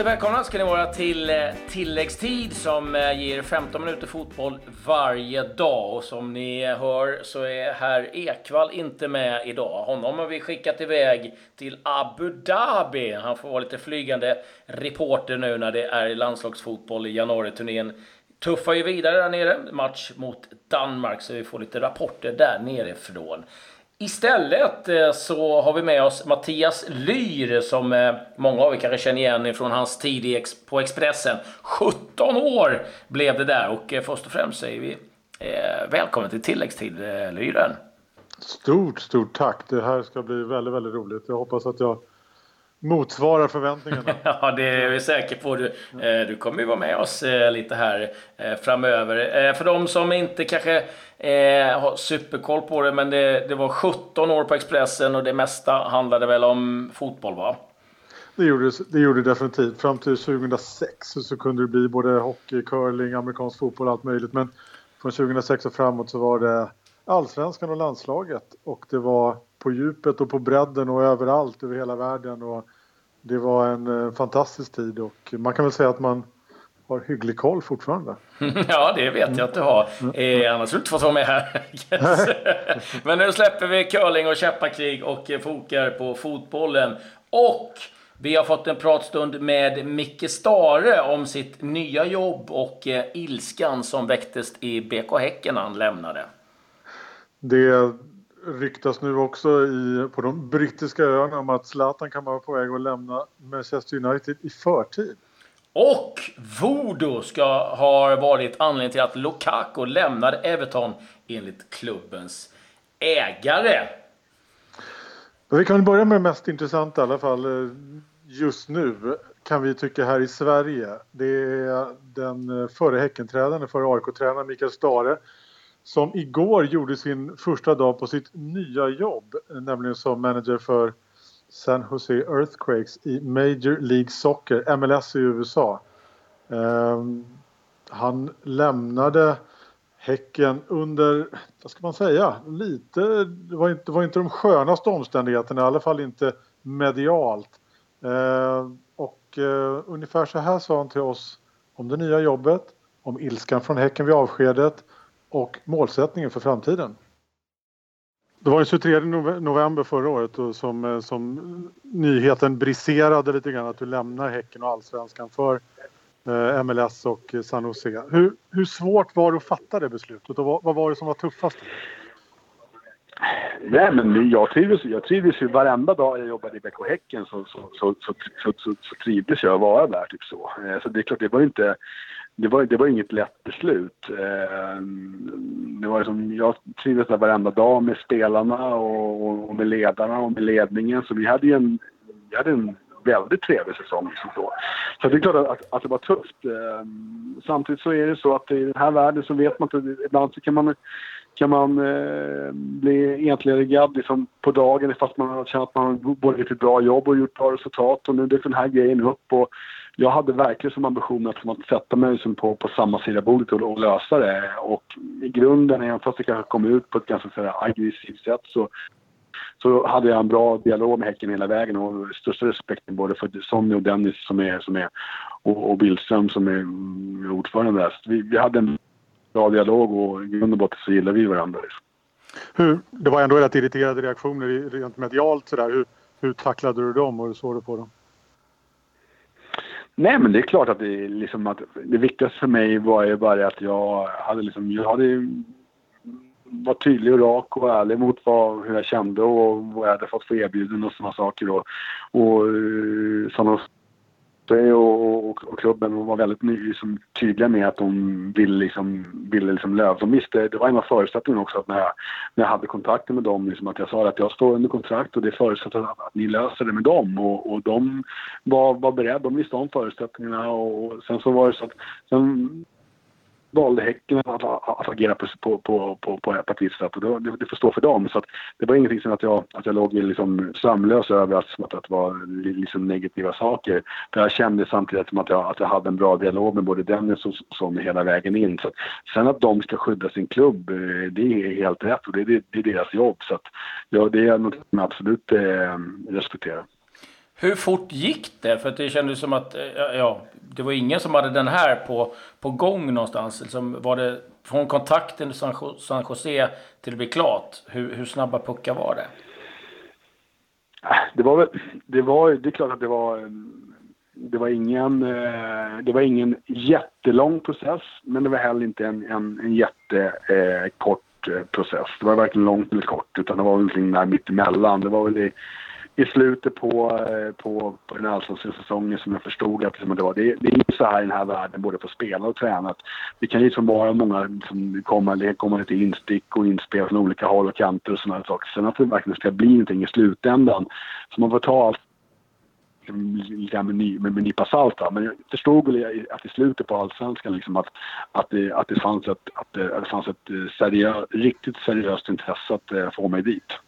Hjärtligt välkomna ska ni vara till eh, tilläggstid som eh, ger 15 minuter fotboll varje dag. Och som ni hör så är herr Ekvall inte med idag. Honom har vi skickat iväg till Abu Dhabi. Han får vara lite flygande reporter nu när det är landslagsfotboll i januariturnén. Tuffar ju vidare där nere, match mot Danmark, så vi får lite rapporter där nerifrån. Istället eh, så har vi med oss Mattias Lyr som eh, många av er kanske känner igen från hans tid på Expressen. 17 år blev det där och eh, först och främst säger vi välkommen till tilläggstid Lyren. Stort, stort tack. Det här ska bli väldigt, väldigt roligt. Jag hoppas att jag motsvarar förväntningarna. ja, det är vi säkra på. Du, du kommer ju vara med oss lite här framöver. För de som inte kanske Eh, har superkoll på det, men det, det var 17 år på Expressen och det mesta handlade väl om fotboll, va? Det gjorde det gjorde definitivt. Fram till 2006 så kunde det bli både hockey, curling, amerikansk fotboll och allt möjligt. Men från 2006 och framåt så var det allsvenskan och landslaget. Och det var på djupet och på bredden och överallt över hela världen. Och det var en eh, fantastisk tid och man kan väl säga att man har hygglig koll fortfarande. ja, det vet jag att du har. Eh, annars skulle du inte fått vara med här. Men nu släpper vi curling och käppakrig och fokar på fotbollen. Och vi har fått en pratstund med Micke Stare om sitt nya jobb och eh, ilskan som väcktes i BK Häcken när han lämnade. Det ryktas nu också i, på de brittiska öarna om att Zlatan kan vara på väg att lämna Manchester United i förtid. Och Voodoo ska ha varit anledningen till att Lukaku lämnade Everton enligt klubbens ägare. Vi kan börja med det mest intressanta i alla fall eh, just nu kan vi tycka här i Sverige. Det är den eh, förre Häckentränaren, förre AIK-tränaren Mikael Stare som igår gjorde sin första dag på sitt nya jobb, eh, nämligen som manager för San Jose Earthquakes i Major League Soccer, MLS i USA. Um, ehm, han lämnade Häcken under, vad ska man säga, lite, det var inte, det var inte de skönaste omständigheterna, i alla fall inte medialt. Uh, och uh, ungefär så här sa han till oss om det nya jobbet, om ilskan från Häcken vid avskedet och målsättningen för framtiden. Det var den 23 november förra året som, eh, som nyheten briserade lite grann att du lämnar Häcken och Allsvenskan för eh, MLS och eh, San Jose. Hur, hur svårt var det att fatta det beslutet och vad, vad var det som var tuffast? Nej, men jag trivdes, jag trivdes ju varenda dag jag jobbade i BK Häcken så, så, så, så, så, så, så trivdes jag att vara där. Typ så. Eh, så det är klart, det var inte det var, det var inget lätt beslut. Eh, det var liksom, jag trivdes där varenda dag med spelarna och, och, med ledarna och med ledningen. Så vi hade ju en, vi hade en väldigt trevlig säsong. Liksom så. så det är klart att, att det var tufft. Eh, samtidigt så är det så att i den här världen så vet man inte, ibland så kan man kan man eh, bli entledigad liksom på dagen fast man har känt att man har både gjort ett bra jobb och gjort bra resultat. Och nu dök den här grejen upp. Och jag hade verkligen som ambition att, att sätta mig liksom på, på samma sida bordet och, och, lösa det. Och i grunden, även fast det kanske kom ut på ett ganska så aggressivt sätt så, så hade jag en bra dialog med Häcken hela vägen och största respekten både för Sonny och Dennis som är, som är och, och Billström som är ordförande där. Så vi, vi hade en bra dialog och i grund och botten så gillar vi varandra. Liksom. Hur, det var ändå rätt irriterade reaktioner rent medialt sådär. Hur, hur tacklade du dem och hur såg du på dem? Nej, men det är klart att det, liksom att det viktigaste för mig var ju bara att jag hade liksom, jag hade var tydlig och rak och ärlig mot vad, hur jag kände och vad jag hade fått för erbjudanden och sådana saker. Och, och eh, sådana och, och, och, klubben var väldigt liksom, tydliga med att de ville, liksom, ville liksom lösa. De visste, det var en av förutsättningarna också att när jag, när jag hade kontakter med dem, liksom, att jag sa att jag står under kontrakt och det förutsätter att, att ni löser det med dem. Och, och de var, var beredda, de visste om förutsättningarna och, och sen så var det så att sen valde Häcken att, att, agera på, på, på, på, på ett visst sätt och det, det, det får stå för dem. Så att det var ingenting som att jag, att jag låg liksom sömnlös över att, att det var liksom negativa saker. För jag kände samtidigt att jag, att jag hade en bra dialog med både Dennis och Sonny hela vägen in. Så att, sen att de ska skydda sin klubb, eh, det är helt rätt och det, det, det är deras jobb. Så att, ja, det är något som jag absolut eh, respekterar. Hur fort gick det? För det kändes som att eh, ja, det var ingen som hade den här på, på gång någonstans. Liksom, var det från kontakten i San, Jose till det blev klart? Hur, hur snabba puckar var det? Det var väl, det var, det är klart att det var, det var ingen, eh, det var ingen jättelång process, men det var heller inte en, en, en jättekort eh, process. Det var varken långt eller kort, utan det var någonting där mittemellan. Det var väl i, i slutet på, eh, på, på den allsvenska säsongen som jag förstod att liksom det var. Det, det är ju så här i den här världen, både för spelare och tränare. Det kan liksom vara många som kommer, det kommer lite instick och inspel från olika håll och kanter och sådana saker. Sen att det verkligen ska bli någonting i slutändan. Så man får ta allt lite med, ny, med, med nypa salt. Då. Men jag förstod väl att i slutet på allsvenskan liksom att, att, det, att det fanns ett, att det, att det fanns ett eh, seriö, riktigt seriöst intresse att uh, få mig dit.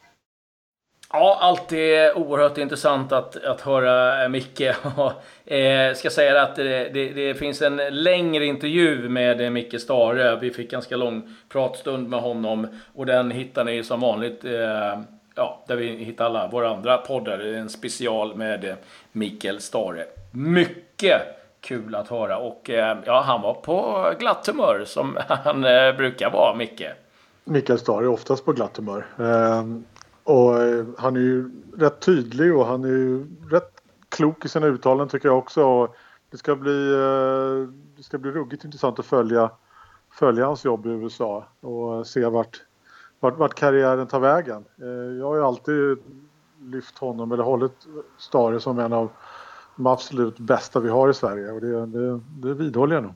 Ja, alltid oerhört intressant att, att höra eh, Micke. eh, ska säga att det, det, det, finns en längre intervju med eh, Micke Stare. Vi fick ganska lång pratstund med honom och den hittar ni som vanligt eh, ja, där vi hittar alla våra andra poddar. En special med Mikael Stare. Mycket kul att höra och ja, han var på glatt humör som han brukar vara, Micke. Mikael Stare är oftast på glatt humör. Och eh, han är ju rätt tydlig och han är ju rätt klok i sina uttalanden tycker jag också. Och det ska bli, eh, det ska bli ruggigt intressant att följa, följa hans jobb i USA och se vart, vart, vart karriären tar vägen. Eh, jag har ju alltid lyft honom eller hållit Stare som en av de absolut bästa vi har i Sverige och det, det, det vidhåller jag nog.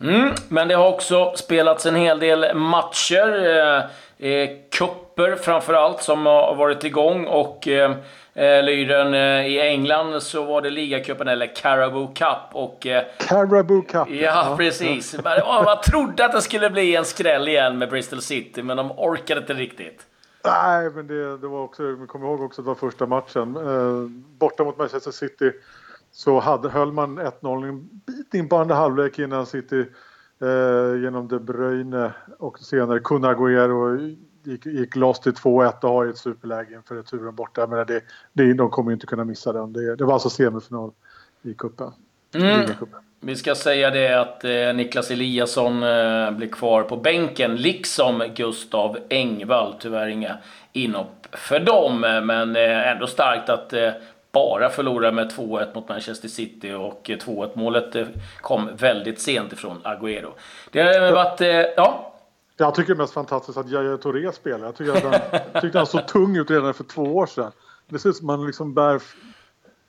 Mm, men det har också spelats en hel del matcher. Eh, Eh, kupper framförallt som har varit igång och eh, eh Lyren eh, i England så var det ligacupen eller Carabao Cup och... Eh, Carabao Cup! Ja, precis. Man, man trodde att det skulle bli en skräll igen med Bristol City, men de orkade inte riktigt. Nej, men det, det var också, jag kommer ihåg också att det var första matchen. Eh, borta mot Manchester City så hade, höll man 1-0 en bit in på andra halvlek innan City eh, genom De Bruyne och senare Kun Agüero gick, gick loss till 2-1 och har ett superläge inför returen borta. Men det, det, de kommer inte kunna missa den. Det, det var alltså semifinal i cupen. Mm. Vi ska säga det att eh, Niklas Eliasson eh, blir kvar på bänken, liksom Gustav Engvall. Tyvärr inga inhopp för dem, men eh, ändå starkt att eh, bara förlora med 2-1 mot Manchester City och 2-1 målet eh, kom väldigt sent ifrån Agüero. Det har varit, eh, ja. Jag tycker det är mest fantastiskt att Yahya Touré spelar. Jag tycker att han, tyckte han såg tung ut redan för två år sedan. Det ser ut som att man liksom bär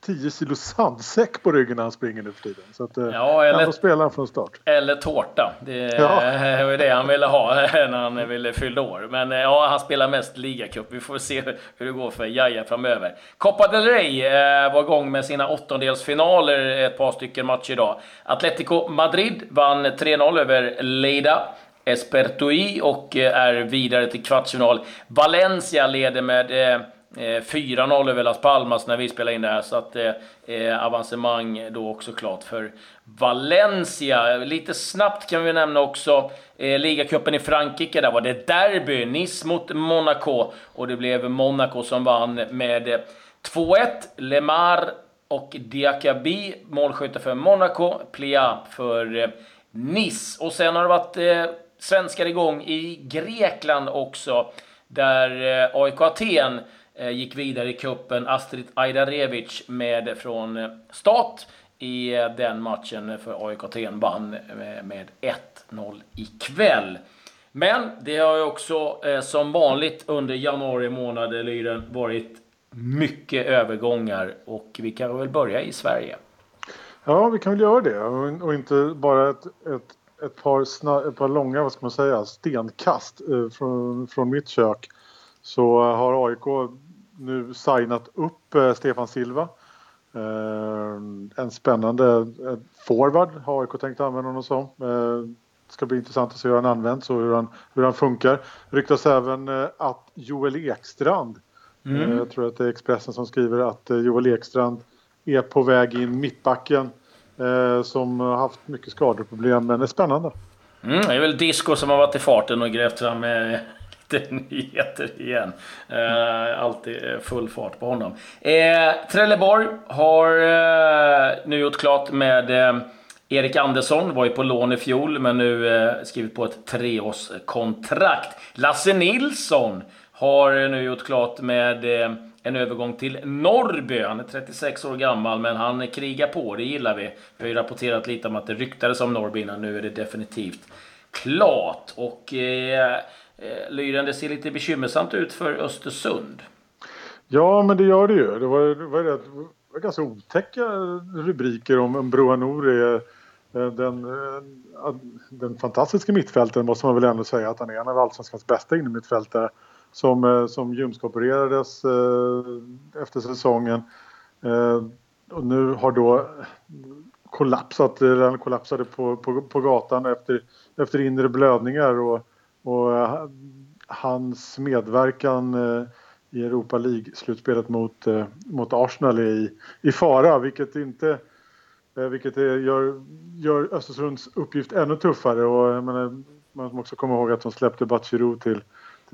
10 kilo sandsäck på ryggen när han springer nu för tiden. Så att, eh, ja, eller, då spelar han från start. Eller tårta. Det ja. var det han ville ha när han ville fylla år. Men eh, ja, han spelar mest ligacup. Vi får se hur det går för Jaja framöver. Copa del Rey eh, var igång med sina åttondelsfinaler ett par stycken matcher idag. Atletico Madrid vann 3-0 över Leida. Espertoi och är vidare till kvartsfinal. Valencia leder med Eh, 4-0 över Las Palmas när vi spelar in det här, så att eh, eh, avancemang då också klart för Valencia. Lite snabbt kan vi nämna också eh, ligacupen i Frankrike. Där var det derby, Nice mot Monaco. Och det blev Monaco som vann med eh, 2-1. Lemar och Diakabi Målskyttar för Monaco, Plia för eh, Nice. Och sen har det varit eh, svenskar igång i Grekland också, där eh, AIK Aten Eh, gick vidare i kuppen Astrid Ajdarevic med från eh, start i eh, den matchen för AIK Aten vann med 1-0 ikväll. Men det har ju också som vanligt under januari månad, Lyren, varit mycket övergångar och vi kan väl börja i Sverige. Ja, vi kan väl göra det och inte bara ett, ett, ett, par, snar, ett par långa, vad ska man säga, stenkast från, från mitt kök så har AIK nu signat upp eh, Stefan Silva. Eh, en spännande eh, forward har AIK tänkt använda honom som. Det ska bli intressant att se hur han används och hur han, hur han funkar. Ryktas även att Joel Ekstrand, mm. jag tror att det är Expressen som skriver att Joel Ekstrand är på väg in mittbacken som har haft mycket skadeproblem men är spännande. Mm, det är väl Disco som har varit i farten och grävt fram nyheter igen. Eh, alltid eh, full fart på honom. Eh, Trelleborg har eh, nu gjort klart med eh, Erik Andersson. Var ju på lån i fjol, men nu eh, skrivit på ett treårskontrakt. Lasse Nilsson har eh, nu gjort klart med eh, en övergång till Norrby. Han är 36 år gammal, men han krigar på. Det gillar vi. Vi har ju rapporterat lite om att det ryktades om Norrby innan. Nu är det definitivt klart. Och eh Eh, Lyren, det ser lite bekymmersamt ut för Östersund. Ja, men det gör det ju. Det var, det var, det var ganska otäcka rubriker om, Broa Nouri. är eh, den, eh, den fantastiska mittfältaren måste man väl ändå säga att han är en av allsvenskans bästa innermittfältare som, som ljumskopererades efter säsongen. Och nu har då kollapsat, eller kollapsade på, på, på gatan efter, efter inre blödningar och, och eh, hans medverkan eh, i Europa League-slutspelet mot, eh, mot Arsenal är i, i fara vilket inte vilket är, gör, gör Östersunds uppgift ännu tuffare. Och menar, man måste också komma ihåg att de släppte Batshirou till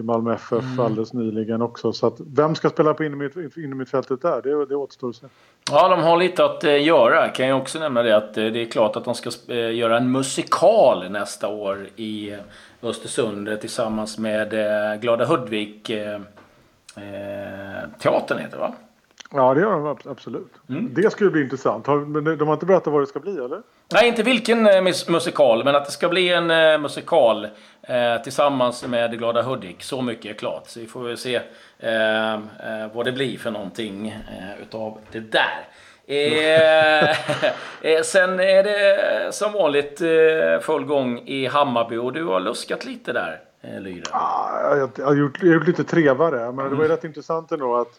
till Malmö FF mm. alldeles nyligen också. Så vem ska spela på innermittfältet där? Det, det återstår att se. Ja, de har lite att eh, göra. Kan jag också nämna det att eh, det är klart att de ska eh, göra en musikal nästa år i Östersund tillsammans med Glada Hudvik eh, teatern heter det va? Ja, det gör de absolut. Mm. Det skulle bli intressant. Men de har inte berättat vad det ska bli, eller? Nej, inte vilken musikal, men att det ska bli en musikal eh, tillsammans med Glada Hudik. Så mycket är klart. Så vi får väl se eh, vad det blir för någonting eh, utav det där. Eh, sen är det som vanligt eh, full gång i Hammarby och du har luskat lite där, eh, Lyra. Ah, jag, jag, har gjort, jag har gjort lite trevare, men det var ju rätt intressant ändå att, eh,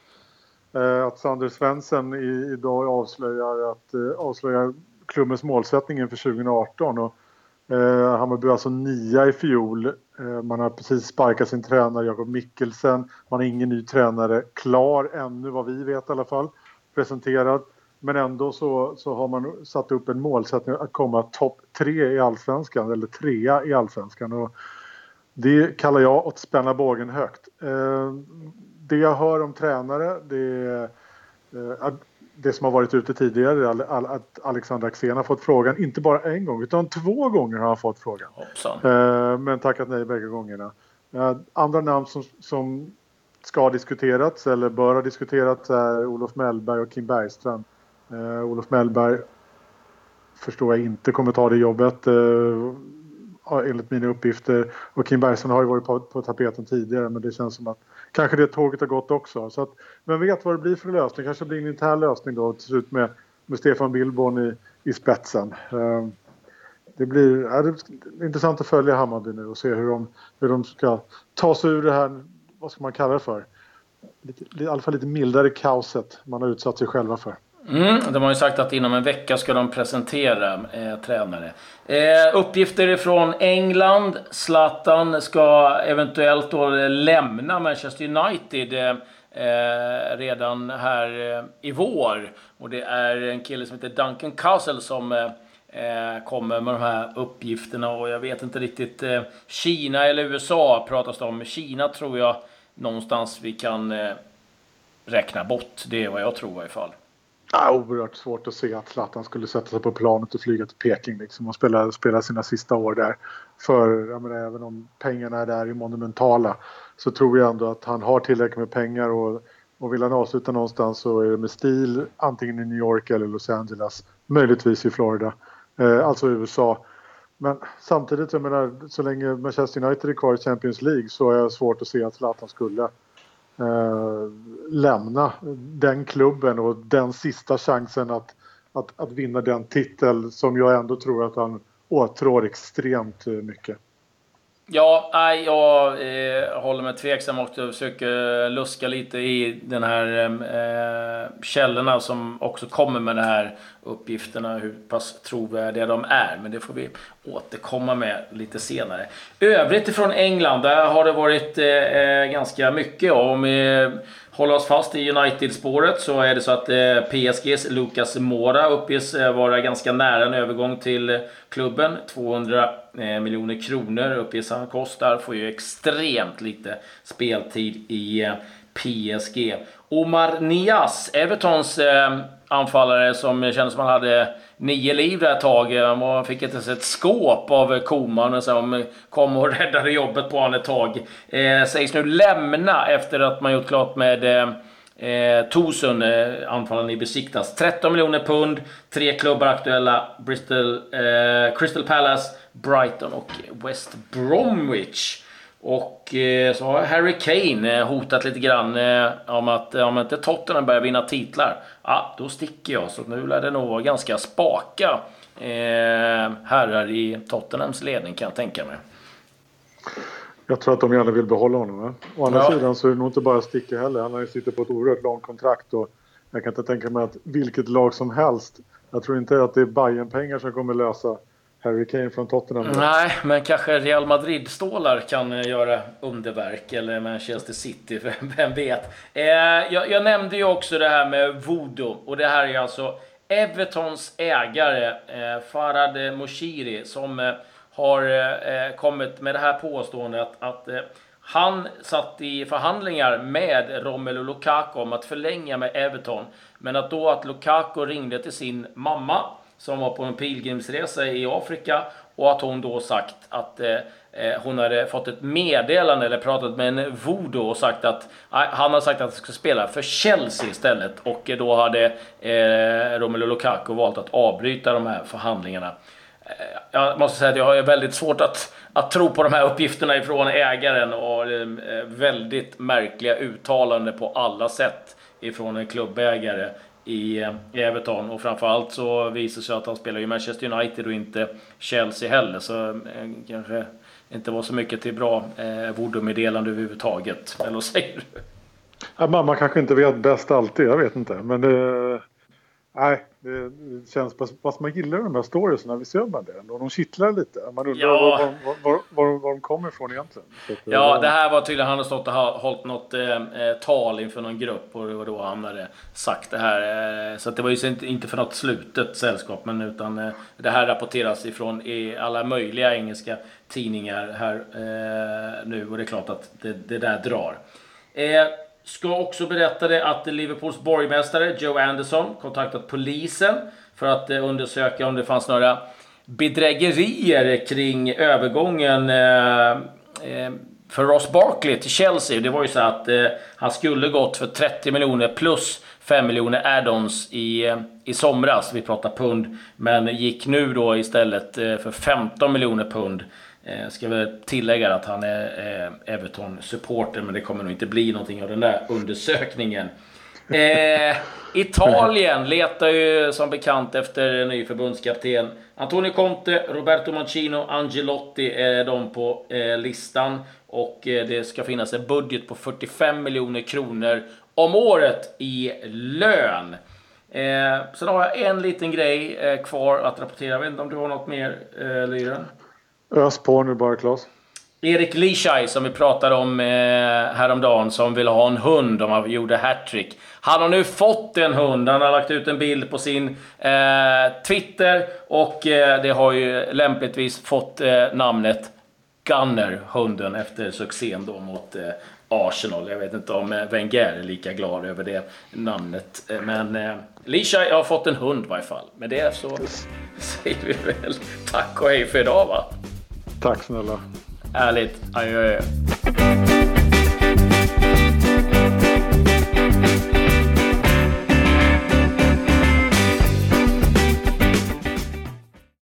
Eh, att Sander Svensson i, idag avslöjar, att, eh, avslöjar klubbens målsättning inför 2018. Och Eh, Hammarby alltså nia i fjol. Eh, man har precis sparkat sin tränare Jakob Mikkelsen. Man har ingen ny tränare klar ännu vad vi vet i alla fall. Presenterad. Men ändå så, så har man satt upp en målsättning att komma topp tre i allsvenskan eller trea i allsvenskan. Och det kallar jag att spänna bågen högt. Eh, det jag hör om tränare det eh, det som har varit ute tidigare, att Alexander Axén har fått frågan, inte bara en gång utan två gånger har han fått frågan. Hoppsan. Eh, men tackat nej bägge gångerna. Eh, andra namn som, som ska ha diskuterats eller bör ha diskuterats är Olof Mellberg och Kim Bergström. Olof Mellberg förstår jag inte kommer ta det jobbet enligt mina uppgifter. Och Kim Bergström har ju varit på, på tapeten tidigare men det känns som att kanske det tåget har gått också. Så att, vem vet vad det blir för lösning. Kanske blir en intern lösning då till slut med, med Stefan Billborn i, i spetsen. Um, det blir ja, det är intressant att följa Hammarby nu och se hur de, hur de ska ta sig ur det här, vad ska man kalla det för? Lite, I alla fall lite mildare kaoset man har utsatt sig själva för. Mm, de har ju sagt att inom en vecka ska de presentera eh, tränare. Eh, uppgifter från England. Zlatan ska eventuellt då eh, lämna Manchester United eh, eh, redan här eh, i vår. Och det är en kille som heter Duncan Castle som eh, eh kommer med de här uppgifterna. Och jag vet inte riktigt. Kina eller USA pratas det om. Kina tror jag någonstans vi kan räkna bort. Det är vad jag tror i alla fall. Ja, oerhört svårt att se att Zlatan skulle sätta sig på planet och flyga till Peking liksom och spela, spela sina sista år där. För jag menar, även om pengarna där är monumentala så tror jag ändå att han har tillräckligt med pengar och, och vill han avsluta någonstans så är det med stil antingen i New York eller Los Angeles. Möjligtvis i Florida, eh, alltså USA. Men samtidigt, jag menar, så länge Manchester United är kvar i Champions League så är det svårt att se att Zlatan skulle eh, lämna den klubben och den sista chansen att, att, att vinna den titel som jag ändå tror att han åtrår extremt mycket. Ja, nej, jag eh, håller mig tveksam och försöker luska lite i den här eh, källorna som också kommer med de här uppgifterna, hur pass trovärdiga de är. Men det får vi återkomma med lite senare. Övrigt ifrån England, där har det varit eh, eh ganska mycket om. Eh, Hålla oss fast i United-spåret så är det så att eh, PSGs Lucas Mora uppges eh, vara ganska nära en övergång till klubben. 200 eh, miljoner kronor uppges han kostar. Får ju extremt lite speltid i PSG. Omar Nias, Evertons eh, anfallare som kändes som han hade nio liv där ett tag. Han fick inte ens ett skåp av Koman som kom och räddade jobbet på honom ett tag. Eh, sägs nu lämna efter att man gjort klart med eh, eh Tosun, eh, anfallaren i Besiktas. 13 miljoner pund, tre klubbar aktuella. Bristol, eh, Crystal Palace, Brighton och West Bromwich. Och eh, så har Harry Kane eh, hotat lite grann eh, om att om inte Tottenham börjar vinna titlar, ja, då sticker jag. Så nu lär det nog vara ganska spaka herrar i Tottenhams ledning kan jag tänka mig. Jag tror att de gärna vill behålla honom. Va? Å andra ja. sidan så är det nog inte bara sticka heller. Han har ju sitter på ett oerhört långt kontrakt och jag kan inte tänka mig att vilket lag som helst. Jag tror inte att det är bayern pengar som kommer lösa Harry Kane från Tottenham. Nej, men kanske Real Madrid-stålar kan eh, göra underverk. Eller Manchester City, vem vet. Eh, jag, jag, nämnde ju också det här med voodoo. Och det här är alltså Evertons ägare, eh, Farad Moshiri, som eh, har eh, eh, kommit med det här påståendet att, han satt i förhandlingar med Romelu Lukaku om att förlänga med Everton. Men att då att Lukaku ringde till sin mamma som var på en pilgrimsresa i Afrika och att hon då sagt att eh, eh hon hade fått ett meddelande eller pratat med en voodoo och sagt att han har sagt att han ska spela för Chelsea istället och då hade eh, Romelu Lukaku valt att avbryta de här förhandlingarna. Eh, jag måste säga att jag har väldigt svårt att, att tro på de här uppgifterna ifrån ägaren och eh, väldigt märkliga uttalanden på alla sätt ifrån en klubbägare Eh, i, Everton. Och framförallt så visar det sig att han spelar i Manchester United och inte Chelsea heller. Så eh, kanske inte var så mycket till bra eh, voodoo-meddelande överhuvudtaget. Eller vad säger du? Ja, mamma kanske inte vet bäst alltid, jag vet inte. Men det, Nej, det känns... Fast man gillar de här storiesna, visst gör man det? Och de kittlar lite. Man undrar ja. var, var, var, var, de kommer ifrån egentligen. Att, ja, det här var tydligen... Han har stått och hållit något eh, eh, tal inför någon grupp och det var då han hade sagt det här. Eh, så det var ju inte för något slutet sällskap, men utan eh, det här rapporteras ifrån i alla möjliga engelska tidningar här eh, nu och det är klart att det, det där drar. Ska också berätta det att Liverpools borgmästare Joe Anderson kontaktat polisen för att eh, undersöka om det fanns några bedrägerier kring övergången eh, eh, för Ross Barkley till Chelsea. Det var ju så att han skulle gått för 30 miljoner plus 5 miljoner add-ons i, i somras. Vi pratar pund. Men gick nu då istället för 15 miljoner pund. Eh, ska väl tillägga att han är eh, Everton-supporter, men det kommer nog inte bli någonting av den där undersökningen. Eh, Italien letar ju som bekant efter en ny förbundskapten. Antonio Conte, Roberto Mancino, Angelotti är de på eh, listan. Och eh, det ska finnas en budget på 45 miljoner kronor om året i lön. Eh, sen har jag en liten grej eh, kvar att rapportera. Jag vet inte om du har något mer, eh, Lyren? Ös på nu bara Claes. Erik Lishaj som vi pratade om eh, häromdagen som ville ha en hund om han gjorde hattrick. Han har nu fått en hund. Han har lagt ut en bild på sin eh, Twitter och eh, det har ju lämpligtvis fått eh, namnet Gunner, hunden, efter succén då mot eh, Arsenal. Jag vet inte om eh, Wenger är lika glad över det namnet. Eh, men eh, Lishaj har fått en hund i varje fall. Med det så säger vi väl tack och hej för idag va? Tack snälla. Ärligt. Adjö.